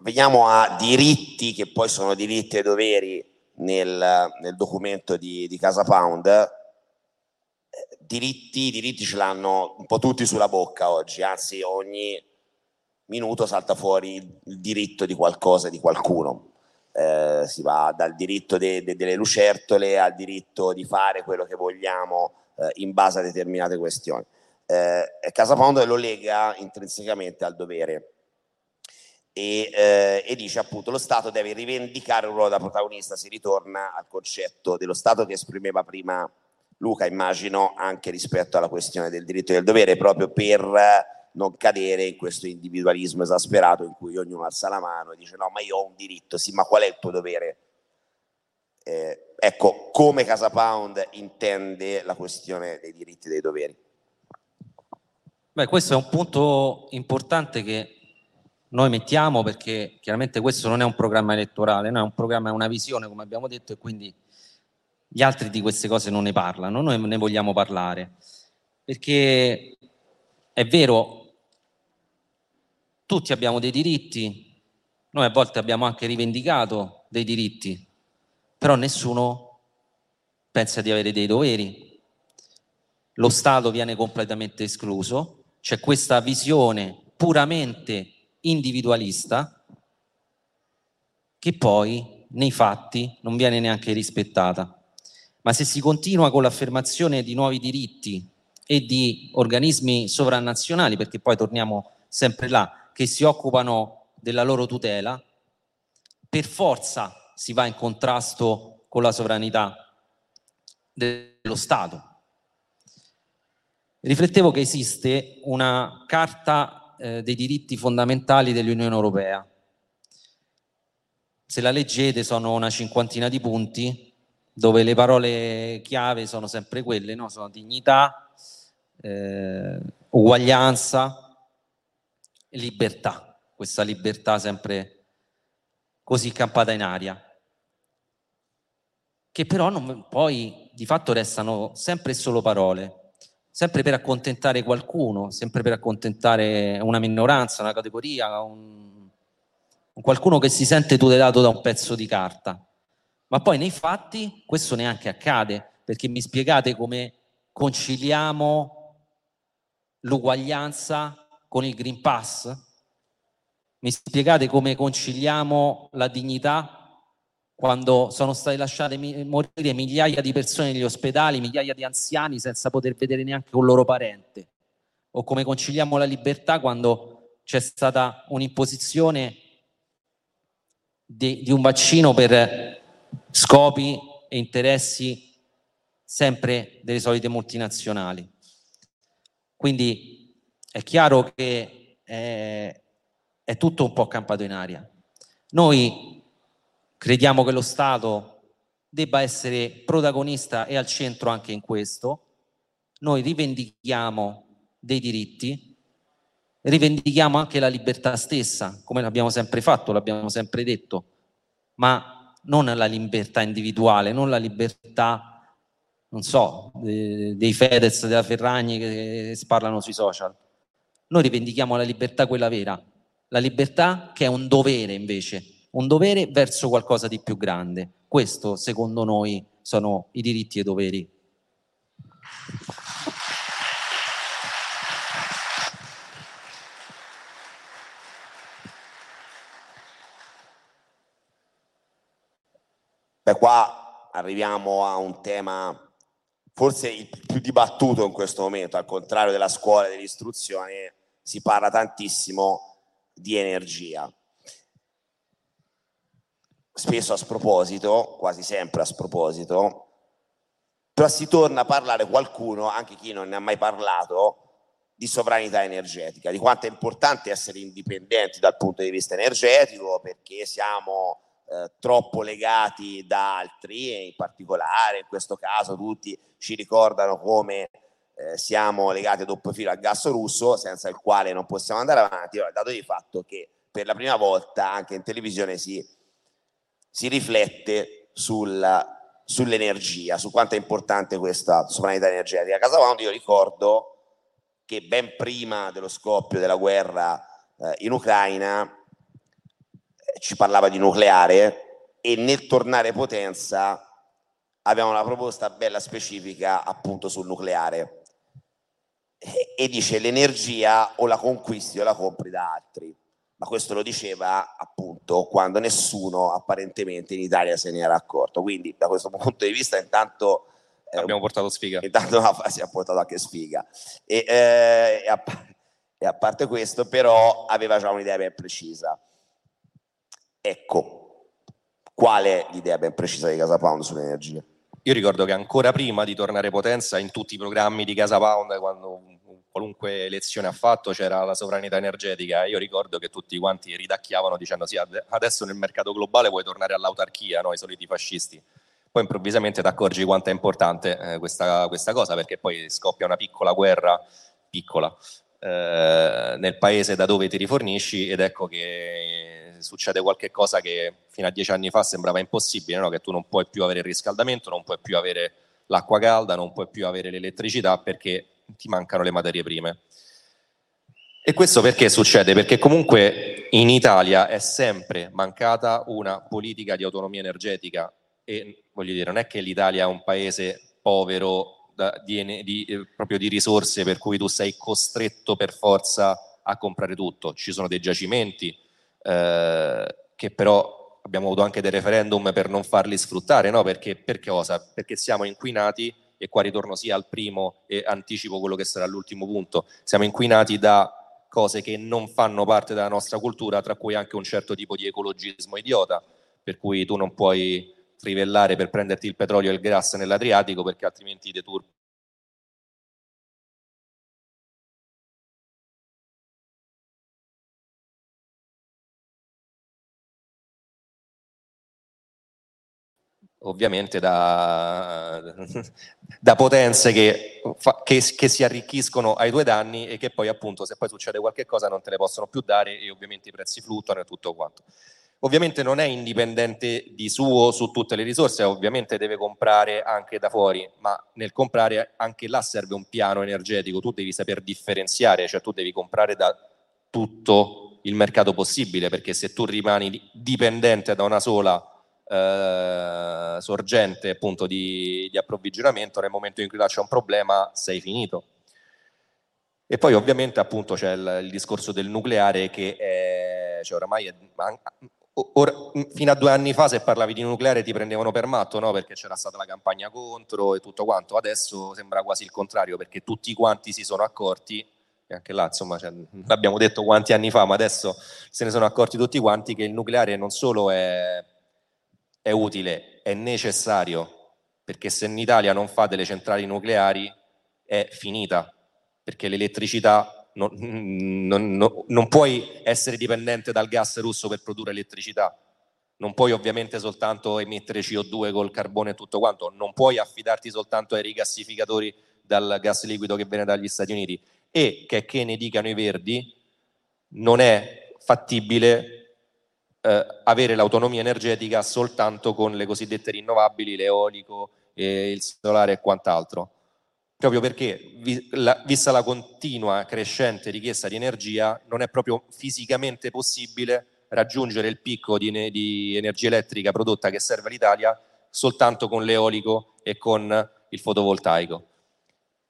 Veniamo a diritti che poi sono diritti e doveri nel, nel documento di, di, Casa Pound. Diritti, diritti ce l'hanno un po' tutti sulla bocca oggi, anzi ogni minuto salta fuori il diritto di qualcosa, di qualcuno. Eh, si va dal diritto de, de, delle lucertole al diritto di fare quello che vogliamo eh, in base a determinate questioni. Eh, Casa Pound lo lega intrinsecamente al dovere e, eh, e, dice appunto lo Stato deve rivendicare un ruolo da protagonista, si ritorna al concetto dello Stato che esprimeva prima Luca, immagino, anche rispetto alla questione del diritto e del dovere, proprio per non cadere in questo individualismo esasperato in cui ognuno alza la mano e dice no, ma io ho un diritto, sì, ma qual è il tuo dovere? Eh, ecco, come Casa Pound intende la questione dei diritti e dei doveri? Beh, questo è un punto importante che noi mettiamo perché chiaramente questo non è un programma elettorale, no? è un programma, è una visione come abbiamo detto e quindi gli altri di queste cose non ne parlano, noi ne vogliamo parlare perché è vero, tutti abbiamo dei diritti, noi a volte abbiamo anche rivendicato dei diritti, però nessuno pensa di avere dei doveri. Lo Stato viene completamente escluso, c'è questa visione puramente individualista che poi nei fatti non viene neanche rispettata. Ma se si continua con l'affermazione di nuovi diritti e di organismi sovranazionali, perché poi torniamo sempre là, che si occupano della loro tutela, per forza si va in contrasto con la sovranità dello Stato. Riflettevo che esiste una carta eh, dei diritti fondamentali dell'Unione Europea. Se la leggete sono una cinquantina di punti dove le parole chiave sono sempre quelle, no? sono dignità, eh, uguaglianza libertà, questa libertà sempre così campata in aria, che però non, poi di fatto restano sempre solo parole, sempre per accontentare qualcuno, sempre per accontentare una minoranza, una categoria, un, un qualcuno che si sente tutelato da un pezzo di carta. Ma poi nei fatti questo neanche accade, perché mi spiegate come conciliamo l'uguaglianza con il Green Pass? Mi spiegate come conciliamo la dignità quando sono state lasciate morire migliaia di persone negli ospedali, migliaia di anziani senza poter vedere neanche un loro parente, o come conciliamo la libertà quando c'è stata un'imposizione di, di un vaccino per scopi e interessi sempre delle solite multinazionali. Quindi è chiaro che è, è tutto un po' campato in aria. Noi Crediamo che lo Stato debba essere protagonista e al centro anche in questo. Noi rivendichiamo dei diritti, rivendichiamo anche la libertà stessa, come l'abbiamo sempre fatto, l'abbiamo sempre detto, ma non la libertà individuale, non la libertà, non so, dei Fedez, della Ferragni che parlano sui social. Noi rivendichiamo la libertà quella vera, la libertà che è un dovere invece, un dovere verso qualcosa di più grande. Questo, secondo noi, sono i diritti e i doveri. Beh, qua arriviamo a un tema forse il più dibattuto in questo momento, al contrario della scuola e dell'istruzione, si parla tantissimo di energia. Spesso a sproposito, quasi sempre a sproposito, però si torna a parlare qualcuno, anche chi non ne ha mai parlato, di sovranità energetica, di quanto è importante essere indipendenti dal punto di vista energetico, perché siamo eh, troppo legati da altri e in particolare in questo caso tutti ci ricordano come eh, siamo legati a doppio filo al gas russo senza il quale non possiamo andare avanti, allora, dato di fatto che per la prima volta anche in televisione si, si riflette sul, sull'energia, su quanto è importante questa sovranità energetica. A Casa Pound io ricordo che ben prima dello scoppio della guerra eh, in Ucraina eh, ci parlava di nucleare e nel tornare potenza aveva una proposta bella specifica appunto sul nucleare e, e dice l'energia o la conquisti o la compri da altri ma questo lo diceva appunto quando nessuno apparentemente in Italia se ne era accorto quindi da questo punto di vista intanto eh, abbiamo portato sfiga. Intanto si è portato anche sfiga. E, eh, e, a, e, a, parte questo, però, aveva già un'idea ben precisa. Ecco, qual è l'idea ben precisa di Casa Pound sull'energia? Io ricordo che ancora prima di tornare potenza, in tutti i programmi di Casa Pound, quando qualunque elezione ha fatto c'era la sovranità energetica. Io ricordo che tutti quanti ridacchiavano dicendo sì, adesso nel mercato globale vuoi tornare all'autarchia, no? i soliti fascisti poi improvvisamente ti accorgi quanto è importante eh, questa, questa, cosa perché poi scoppia una piccola guerra, piccola, eh, nel paese da dove ti rifornisci ed ecco che succede qualche cosa che fino a dieci anni fa sembrava impossibile, no? che tu non puoi più avere il riscaldamento, non puoi più avere l'acqua calda, non puoi più avere l'elettricità perché ti mancano le materie prime. E questo perché succede? Perché comunque in Italia è sempre mancata una politica di autonomia energetica e voglio dire, non è che l'Italia è un paese povero da, di, di, eh, proprio di risorse per cui tu sei costretto per forza a comprare tutto. Ci sono dei giacimenti eh, che però abbiamo avuto anche dei referendum per non farli sfruttare, no? Perché, per cosa? Perché siamo inquinati e qua ritorno sia al primo e anticipo quello che sarà l'ultimo punto, siamo inquinati da cose che non fanno parte della nostra cultura, tra cui anche un certo tipo di ecologismo idiota, per cui tu non puoi trivellare per prenderti il petrolio e il gas nell'Adriatico perché altrimenti deturpi ovviamente da, da potenze che, che, che, si arricchiscono ai tuoi danni e che poi appunto se poi succede qualche cosa non te le possono più dare e ovviamente i prezzi fluttuano e tutto quanto. Ovviamente non è indipendente di suo su tutte le risorse, ovviamente deve comprare anche da fuori, ma nel comprare anche là serve un piano energetico, tu devi saper differenziare, cioè tu devi comprare da tutto il mercato possibile, perché se tu rimani dipendente da una sola eh, sorgente appunto di, di, approvvigionamento, nel momento in cui là c'è un problema sei finito. E poi ovviamente appunto c'è il, il discorso del nucleare che è, cioè oramai è, Ora, fino a due anni fa se parlavi di nucleare ti prendevano per matto, no? perché c'era stata la campagna contro e tutto quanto, adesso sembra quasi il contrario perché tutti quanti si sono accorti, e anche là insomma cioè, l'abbiamo detto quanti anni fa, ma adesso se ne sono accorti tutti quanti che il nucleare non solo è, è utile, è necessario, perché se in Italia non fa delle centrali nucleari è finita, perché l'elettricità non, non, non, non puoi essere dipendente dal gas russo per produrre elettricità, non puoi ovviamente soltanto emettere CO2 col carbone e tutto quanto, non puoi affidarti soltanto ai rigassificatori dal gas liquido che viene dagli Stati Uniti. E che, che ne dicano i verdi, non è fattibile eh, avere l'autonomia energetica soltanto con le cosiddette rinnovabili, l'eolico, eh, il solare e quant'altro proprio perché vista la continua crescente richiesta di energia non è proprio fisicamente possibile raggiungere il picco di, di energia elettrica prodotta che serve all'Italia soltanto con l'eolico e con il fotovoltaico.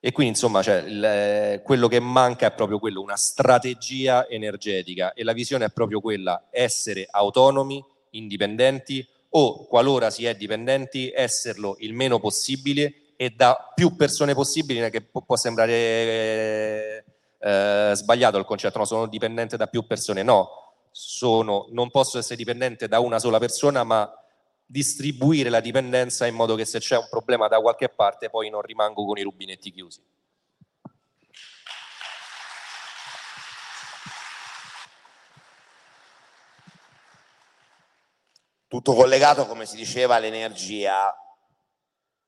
E quindi insomma cioè, il, quello che manca è proprio quello, una strategia energetica. E la visione è proprio quella, essere autonomi, indipendenti o qualora si è dipendenti, esserlo il meno possibile e da più persone possibili, che può, può sembrare eh, eh, sbagliato il concetto, no, sono dipendente da più persone, no, sono, non posso essere dipendente da una sola persona, ma distribuire la dipendenza in modo che se c'è un problema da qualche parte poi non rimango con i rubinetti chiusi. Tutto collegato, come si diceva, all'energia,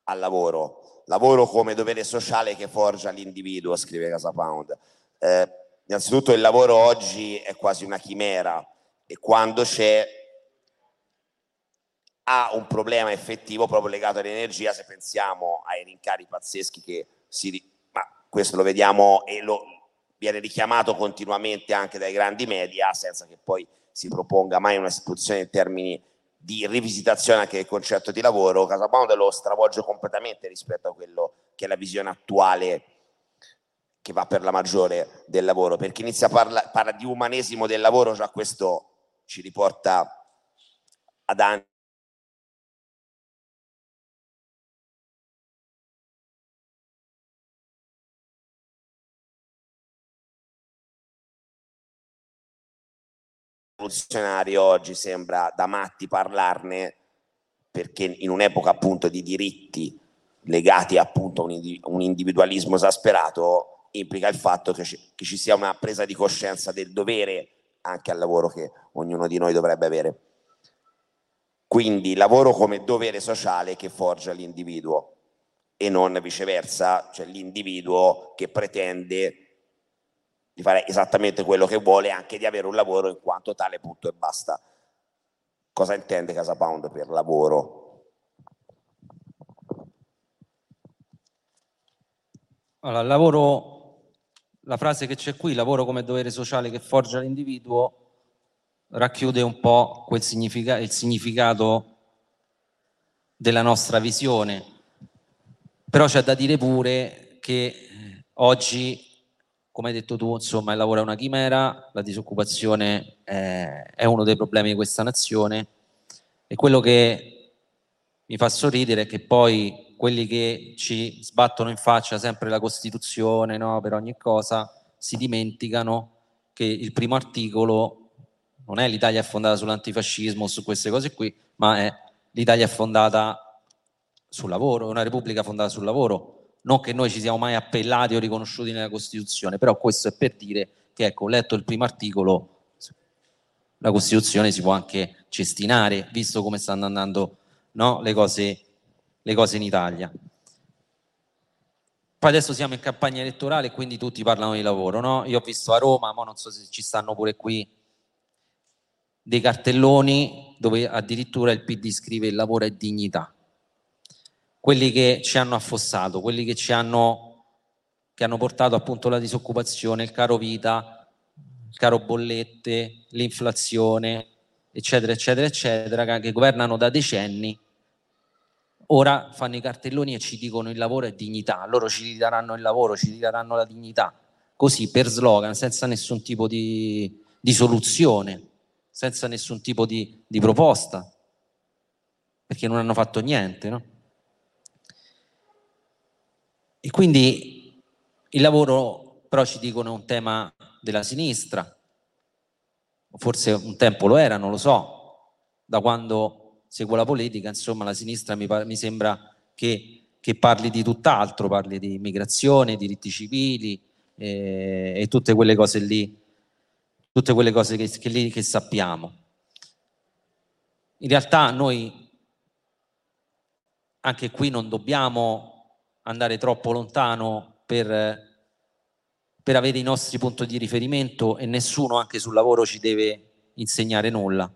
al lavoro. Lavoro come dovere sociale che forgia l'individuo, scrive Casa Pound. Eh, innanzitutto il lavoro oggi è quasi una chimera e quando c'è ha un problema effettivo proprio legato all'energia se pensiamo ai rincari pazzeschi che si ma questo lo vediamo e lo viene richiamato continuamente anche dai grandi media senza che poi si proponga mai una situazione in termini di rivisitazione anche del concetto di lavoro, Casabound lo stravolge completamente rispetto a quello che è la visione attuale che va per la maggiore del lavoro, perché inizia a parlare parla di umanesimo del lavoro, già questo ci riporta ad anni rivoluzionario oggi sembra da matti parlarne perché in un'epoca appunto di diritti legati appunto a un individualismo esasperato implica il fatto che ci, sia una presa di coscienza del dovere anche al lavoro che ognuno di noi dovrebbe avere. Quindi lavoro come dovere sociale che forgia l'individuo e non viceversa, cioè l'individuo che pretende di fare esattamente quello che vuole e anche di avere un lavoro in quanto tale punto e basta. Cosa intende Casa Pound per lavoro? Allora, lavoro, la frase che c'è qui, lavoro come dovere sociale che forgia l'individuo, racchiude un po' quel significa, il significato della nostra visione. Però c'è da dire pure che oggi come hai detto tu, insomma, il lavoro è una chimera, la disoccupazione è, è uno dei problemi di questa nazione. E quello che mi fa sorridere è che poi quelli che ci sbattono in faccia sempre la Costituzione no, per ogni cosa si dimenticano che il primo articolo non è l'Italia è fondata sull'antifascismo, su queste cose qui, ma è l'Italia è fondata sul lavoro, è una repubblica fondata sul lavoro non che noi ci siamo mai appellati o riconosciuti nella Costituzione, però questo è per dire che, ecco, letto il primo articolo, la Costituzione si può anche cestinare, visto come stanno andando no, le, cose, le cose in Italia. Poi adesso siamo in campagna elettorale quindi tutti parlano di lavoro, no? Io ho visto a Roma, ma non so se ci stanno pure qui, dei cartelloni dove addirittura il PD scrive il lavoro è dignità quelli che ci hanno affossato, quelli che ci hanno, che hanno portato appunto la disoccupazione, il caro vita, il caro bollette, l'inflazione, eccetera, eccetera, eccetera, che governano da decenni, ora fanno i cartelloni e ci dicono il lavoro è dignità, loro ci ridaranno il lavoro, ci ridaranno la dignità, così per slogan, senza nessun tipo di, di soluzione, senza nessun tipo di, di proposta, perché non hanno fatto niente, no? E quindi il lavoro, però ci dicono, è un tema della sinistra, forse un tempo lo era, non lo so, da quando seguo la politica, insomma la sinistra mi, mi sembra che, che, parli di tutt'altro, parli di immigrazione, diritti civili eh, e tutte quelle cose lì, tutte quelle cose che, che, lì, che sappiamo. In realtà noi anche qui non dobbiamo andare troppo lontano per, per avere i nostri punti di riferimento e nessuno anche sul lavoro ci deve insegnare nulla.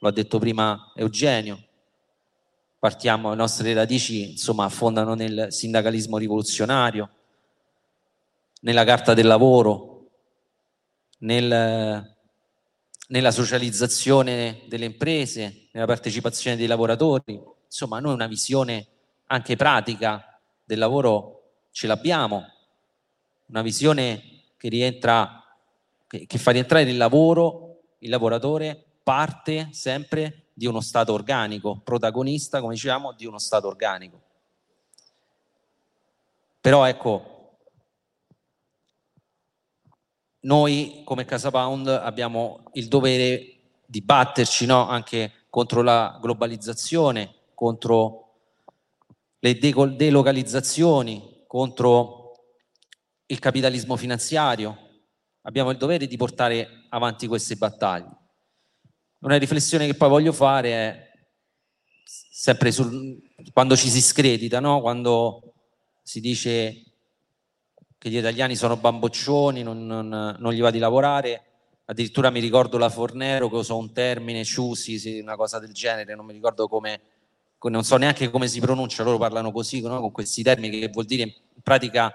Lo ha detto prima Eugenio. Partiamo, le nostre radici insomma affondano nel sindacalismo rivoluzionario, nella carta del lavoro, nel, nella socializzazione delle imprese, nella partecipazione dei lavoratori. Insomma, noi una visione anche pratica del lavoro ce l'abbiamo, una visione che rientra, che, che fa rientrare il lavoro, il lavoratore parte sempre di uno Stato organico, protagonista, come diciamo, di uno Stato organico. Però ecco, noi come Casa Pound abbiamo il dovere di batterci no? anche contro la globalizzazione, contro le delocalizzazioni, contro il capitalismo finanziario. Abbiamo il dovere di portare avanti queste battaglie. Una riflessione che poi voglio fare è sempre sul, quando ci si scredita, no? quando si dice che gli italiani sono bamboccioni, non, non, non, gli va di lavorare. Addirittura mi ricordo la Fornero che usò un termine, ciusi, una cosa del genere, non mi ricordo come, non so neanche come si pronuncia, loro parlano così, no? con questi termini che vuol dire in pratica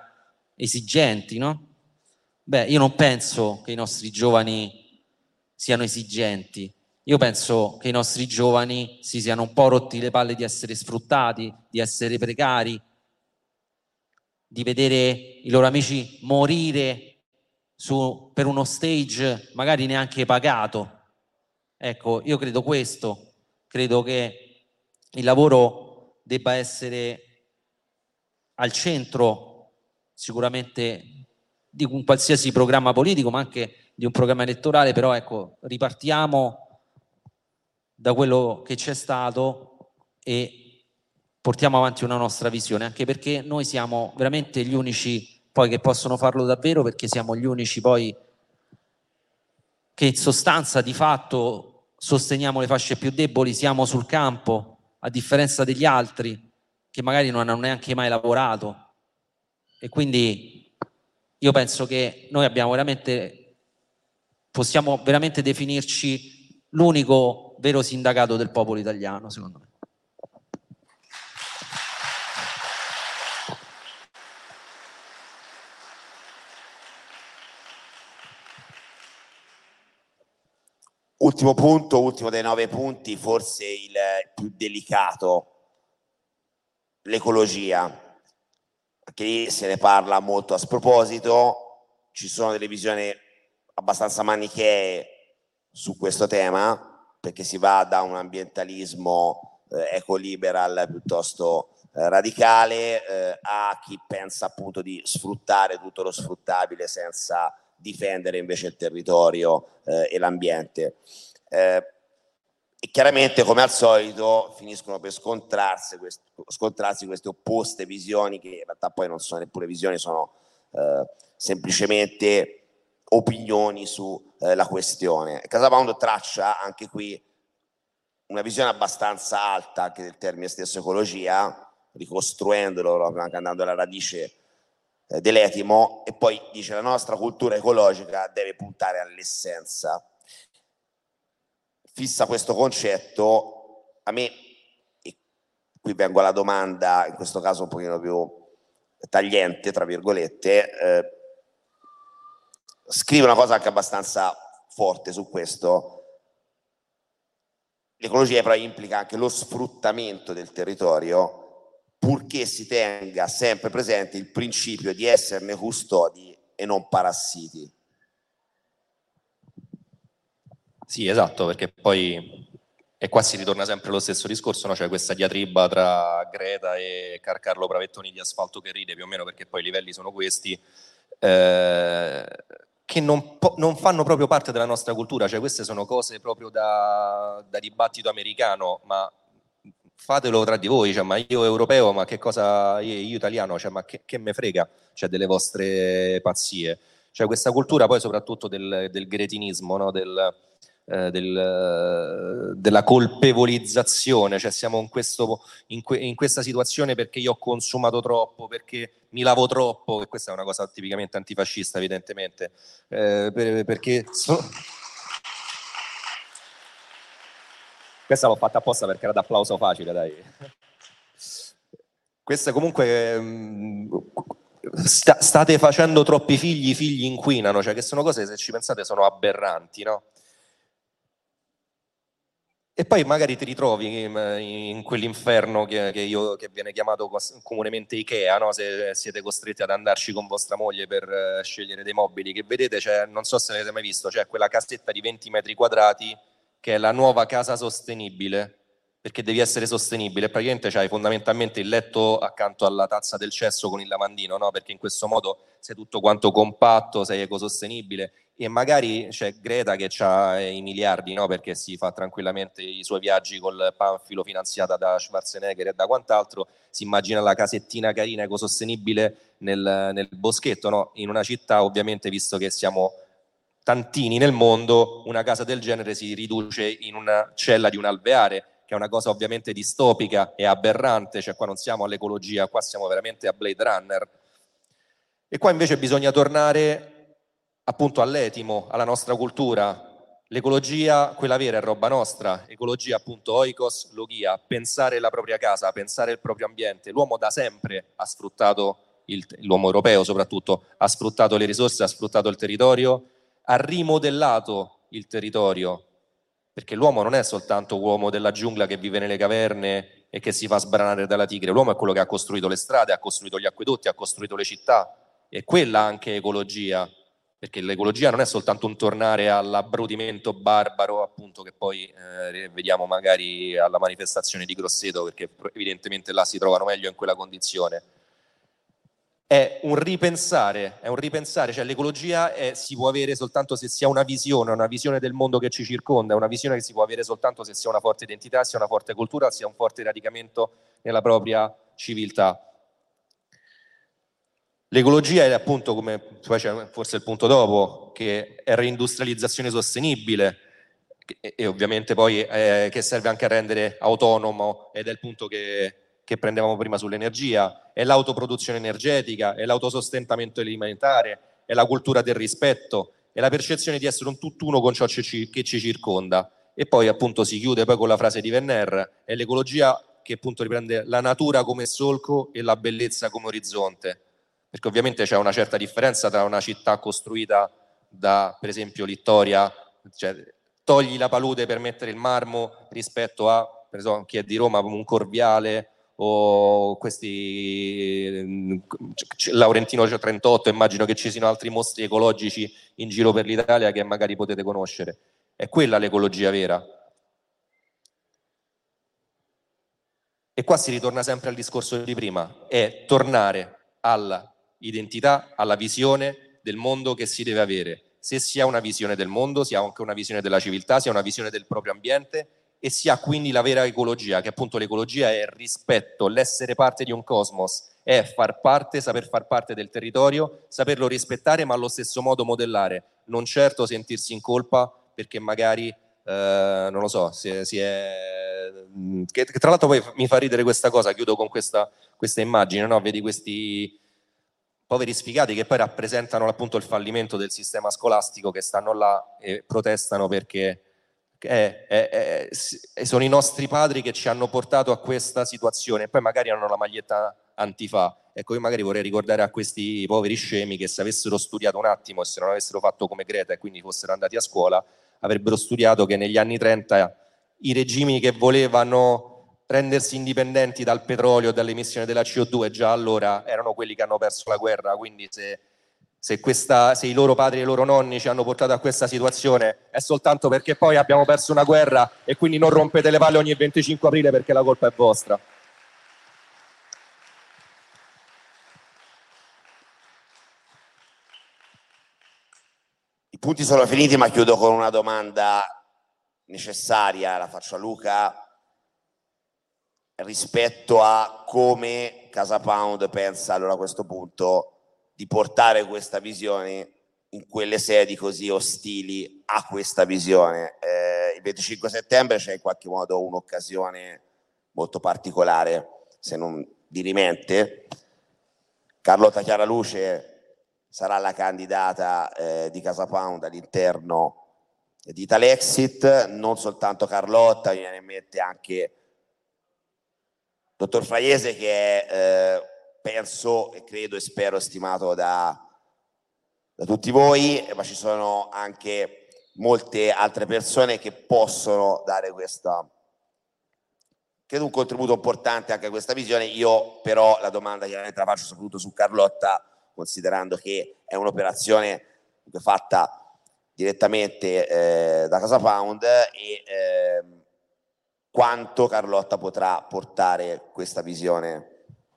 esigenti, no? Beh, io non penso che i nostri giovani siano esigenti, io penso che i nostri giovani si siano un po' rotti le palle di essere sfruttati, di essere precari, di vedere i loro amici morire su, per uno stage magari neanche pagato. Ecco, io credo questo, credo che il lavoro debba essere al centro sicuramente di un qualsiasi programma politico, ma anche di un programma elettorale, però ecco, ripartiamo da quello che c'è stato e portiamo avanti una nostra visione, anche perché noi siamo veramente gli unici poi che possono farlo davvero, perché siamo gli unici poi che in sostanza di fatto sosteniamo le fasce più deboli, siamo sul campo, a differenza degli altri che magari non hanno neanche mai lavorato. E quindi io penso che noi abbiamo veramente, possiamo veramente definirci l'unico vero sindacato del popolo italiano, secondo me. Ultimo punto, ultimo dei nove punti, forse il più delicato, l'ecologia. Anche lì se ne parla molto a sproposito, ci sono delle visioni abbastanza manichee su questo tema, perché si va da un ambientalismo eh, ecoliberal piuttosto eh, radicale eh, a chi pensa appunto di sfruttare tutto lo sfruttabile senza difendere invece il territorio eh, e l'ambiente. Eh, e chiaramente, come al solito, finiscono per scontrarsi, quest- scontrarsi, queste opposte visioni, che in realtà poi non sono neppure visioni, sono eh, semplicemente opinioni sulla eh, questione. Casapound traccia anche qui una visione abbastanza alta anche del termine stesso ecologia, ricostruendolo, anche andando alla radice eh, dell'etimo, e poi dice la nostra cultura ecologica deve puntare all'essenza. Fissa questo concetto, a me, e qui vengo alla domanda, in questo caso un pochino più tagliente, tra virgolette, eh, scrive una cosa anche abbastanza forte su questo. L'ecologia però implica anche lo sfruttamento del territorio purché si tenga sempre presente il principio di esserne custodi e non parassiti. Sì, esatto, perché poi e qua si ritorna sempre allo stesso discorso, no? cioè questa diatriba tra Greta e Carcarlo Pravettoni di asfalto che ride, più o meno perché poi i livelli sono questi. Eh, che non, non, fanno proprio parte della nostra cultura, cioè queste sono cose proprio da, da dibattito americano, ma fatelo tra di voi, cioè, ma io europeo, ma che cosa, io, io italiano, cioè, ma che, che me frega cioè, delle vostre pazzie. Cioè questa cultura poi soprattutto del, del gretinismo, no? del, eh, del, della colpevolizzazione, cioè siamo in, questo, in, que, in, questa situazione perché io ho consumato troppo, perché mi lavo troppo, e questa è una cosa tipicamente antifascista evidentemente, eh, per, perché... So... Questa l'ho fatta apposta perché era d'applauso facile, dai. Questa comunque... Mm, sta, state facendo troppi figli, i figli inquinano, cioè che sono cose, se ci pensate, sono aberranti, no? E poi magari ti ritrovi in, quell'inferno che, che, io, che, viene chiamato comunemente Ikea, no? se siete costretti ad andarci con vostra moglie per uh, scegliere dei mobili, che vedete, cioè, non so se avete mai visto, c'è quella casetta di 20 metri quadrati che è la nuova casa sostenibile, perché devi essere sostenibile. Praticamente c'hai fondamentalmente il letto accanto alla tazza del cesso con il lavandino, no? perché in questo modo sei tutto quanto compatto, sei ecosostenibile e magari c'è Greta che ha i miliardi, no? perché si fa tranquillamente i suoi viaggi col panfilo finanziata da Schwarzenegger e da quant'altro, si immagina la casettina carina ecosostenibile nel, nel boschetto, no? in una città ovviamente visto che siamo tantini nel mondo, una casa del genere si riduce in una cella di un alveare che è una cosa ovviamente distopica e aberrante, cioè qua non siamo all'ecologia, qua siamo veramente a Blade Runner. E qua invece bisogna tornare appunto all'etimo, alla nostra cultura. L'ecologia, quella vera, è roba nostra. Ecologia, appunto, oikos, logia, pensare la propria casa, pensare il proprio ambiente. L'uomo da sempre ha sfruttato, il, l'uomo europeo soprattutto, ha sfruttato le risorse, ha sfruttato il territorio, ha rimodellato il territorio perché l'uomo non è soltanto uomo della giungla che vive nelle caverne e che si fa sbranare dalla tigre, l'uomo è quello che ha costruito le strade, ha costruito gli acquedotti, ha costruito le città, e quella anche ecologia, perché l'ecologia non è soltanto un tornare all'abbrutimento barbaro, appunto, che poi eh, vediamo magari alla manifestazione di Grosseto, perché evidentemente là si trovano meglio in quella condizione è un ripensare, è un ripensare, cioè l'ecologia è, si può avere soltanto se si ha una visione, una visione del mondo che ci circonda, una visione che si può avere soltanto se si ha una forte identità, si ha una forte cultura, si ha un forte radicamento nella propria civiltà. L'ecologia è appunto, come forse il punto dopo, che è reindustrializzazione sostenibile e, e ovviamente poi eh, che serve anche a rendere autonomo ed è il punto che che prendevamo prima sull'energia, è l'autoproduzione energetica, è l'autosostentamento alimentare, è la cultura del rispetto, è la percezione di essere un tutt'uno con ciò che ci, circonda. E poi appunto si chiude poi con la frase di Venner, è l'ecologia che appunto riprende la natura come solco e la bellezza come orizzonte. Perché ovviamente c'è una certa differenza tra una città costruita da, per esempio, Littoria, cioè togli la palude per mettere il marmo rispetto a, per esempio, chi è di Roma, un Corviale o questi mm, Laurentino 38, immagino che ci siano altri mostri ecologici in giro per l'Italia che magari potete conoscere. È quella l'ecologia vera. E qua si ritorna sempre al discorso di prima, è tornare all'identità, alla visione del mondo che si deve avere. Se si ha una visione del mondo, si ha anche una visione della civiltà, si ha una visione del proprio ambiente e si ha quindi la vera ecologia, che appunto l'ecologia è il rispetto, l'essere parte di un cosmos, è far parte, saper far parte del territorio, saperlo rispettare ma allo stesso modo modellare, non certo sentirsi in colpa perché magari, eh, non lo so, si, si è... Che, che, tra l'altro poi mi fa ridere questa cosa, chiudo con questa, questa immagine, no? vedi questi poveri sfigati che poi rappresentano appunto il fallimento del sistema scolastico che stanno là e protestano perché è, è, è, sono i nostri padri che ci hanno portato a questa situazione poi magari hanno la maglietta antifa. Ecco, io magari vorrei ricordare a questi poveri scemi che se avessero studiato un attimo e se non avessero fatto come Greta e quindi fossero andati a scuola, avrebbero studiato che negli anni 30 i regimi che volevano rendersi indipendenti dal petrolio e dall'emissione della CO2 già allora erano quelli che hanno perso la guerra, quindi se se, questa, se, i loro padri e i loro nonni ci hanno portato a questa situazione è soltanto perché poi abbiamo perso una guerra e quindi non rompete le palle ogni 25 aprile perché la colpa è vostra. I punti sono finiti ma chiudo con una domanda necessaria, la faccio a Luca, rispetto a come Casa Pound pensa allora a questo punto di portare questa visione in quelle sedi così ostili a questa visione. Eh, il 25 settembre c'è in qualche modo un'occasione molto particolare, se non dirimente. Carlotta Chiaraluce sarà la candidata eh, di Casa Pound all'interno di Italexit, non soltanto Carlotta, mi viene in mente anche il dottor Fraiese che è eh, penso e credo e spero stimato da, da tutti voi, ma ci sono anche molte altre persone che possono dare questa, credo un contributo importante anche a questa visione. Io però la domanda chiaramente la faccio soprattutto su Carlotta, considerando che è un'operazione fatta direttamente eh, da Casa Pound e eh, quanto Carlotta potrà portare questa visione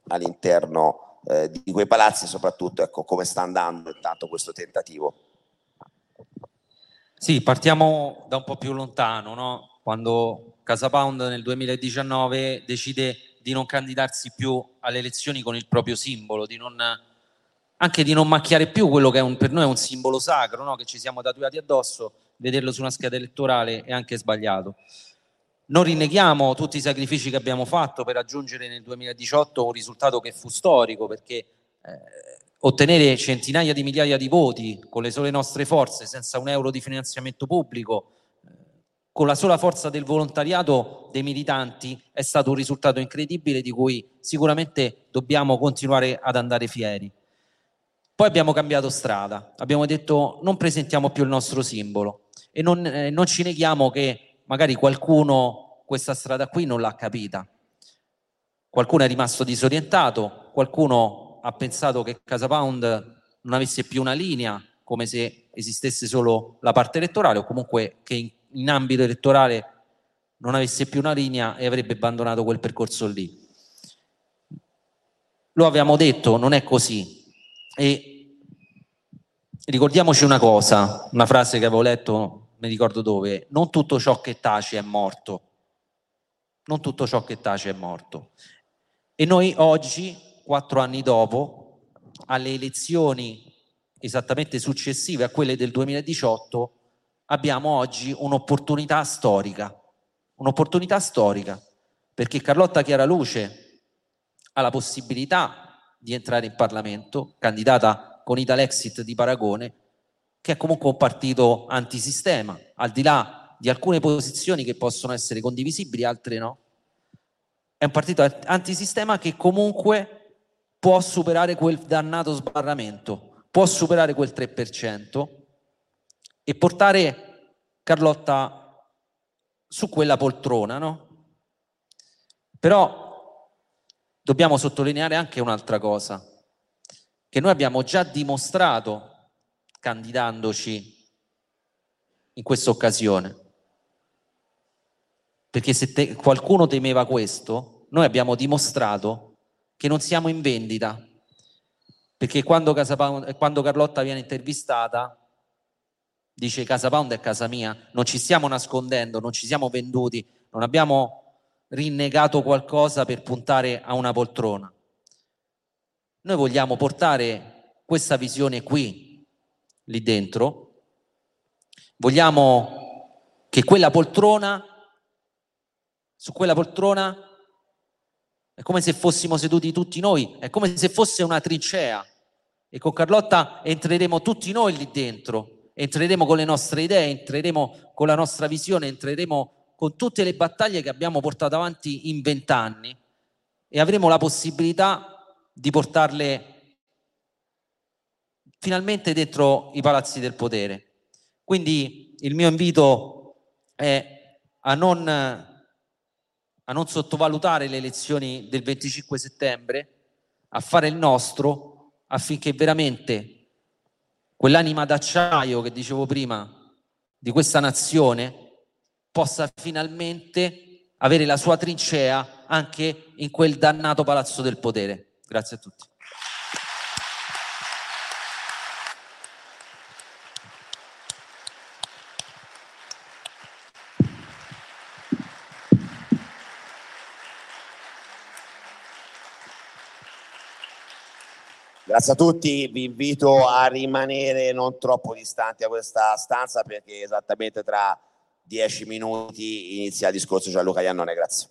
all'interno eh, di quei palazzi e soprattutto ecco, come sta andando intanto questo tentativo. Sì, partiamo da un po' più lontano, no? quando Casa Pound nel 2019 decide di non candidarsi più alle elezioni con il proprio simbolo, di non, anche di non macchiare più quello che un, per noi è un simbolo sacro, no? che ci siamo tatuati addosso, vederlo su una scheda elettorale è anche sbagliato. Non rinneghiamo tutti i sacrifici che abbiamo fatto per raggiungere nel 2018 un risultato che fu storico, perché eh, ottenere centinaia di migliaia di voti con le sole nostre forze, senza un euro di finanziamento pubblico, eh, con la sola forza del volontariato dei militanti, è stato un risultato incredibile di cui sicuramente dobbiamo continuare ad andare fieri. Poi abbiamo cambiato strada, abbiamo detto non presentiamo più il nostro simbolo e non, eh, non ci neghiamo che magari qualcuno questa strada qui non l'ha capita. Qualcuno è rimasto disorientato, qualcuno ha pensato che Casa Pound non avesse più una linea, come se esistesse solo la parte elettorale o comunque che in, in ambito elettorale non avesse più una linea e avrebbe abbandonato quel percorso lì. Lo abbiamo detto, non è così. E ricordiamoci una cosa, una frase che avevo letto, mi ricordo dove, non tutto ciò che tace è morto. Non tutto ciò che tace è morto. E noi oggi, quattro anni dopo, alle elezioni esattamente successive a quelle del 2018, abbiamo oggi un'opportunità storica. Un'opportunità storica, perché Carlotta Chiaraluce ha la possibilità di entrare in Parlamento, candidata con Italexit di Paragone, che è comunque un partito antisistema, al di là di alcune posizioni che possono essere condivisibili, altre no. È un partito antisistema che comunque può superare quel dannato sbarramento, può superare quel 3% e portare Carlotta su quella poltrona, no? Però dobbiamo sottolineare anche un'altra cosa, che noi abbiamo già dimostrato candidandoci in questa occasione. Perché se te, qualcuno temeva questo, noi abbiamo dimostrato che non siamo in vendita. Perché quando, Casa Pound, quando Carlotta viene intervistata, dice Casa Pound è casa mia, non ci stiamo nascondendo, non ci siamo venduti, non abbiamo rinnegato qualcosa per puntare a una poltrona. Noi vogliamo portare questa visione qui, lì dentro. Vogliamo che quella poltrona, su quella poltrona, è come se fossimo seduti tutti noi, è come se fosse una trincea. E con Carlotta entreremo tutti noi lì dentro, entreremo con le nostre idee, entreremo con la nostra visione, entreremo con tutte le battaglie che abbiamo portato avanti in vent'anni e avremo la possibilità di portarle finalmente dentro i palazzi del potere. Quindi il mio invito è a non, a non sottovalutare le elezioni del 25 settembre, a fare il nostro affinché veramente quell'anima d'acciaio che dicevo prima di questa nazione possa finalmente avere la sua trincea anche in quel dannato palazzo del potere. Grazie a tutti. Grazie a tutti, vi invito a rimanere non troppo distanti a questa stanza perché esattamente tra dieci minuti inizia il discorso Gianluca Iannone, grazie.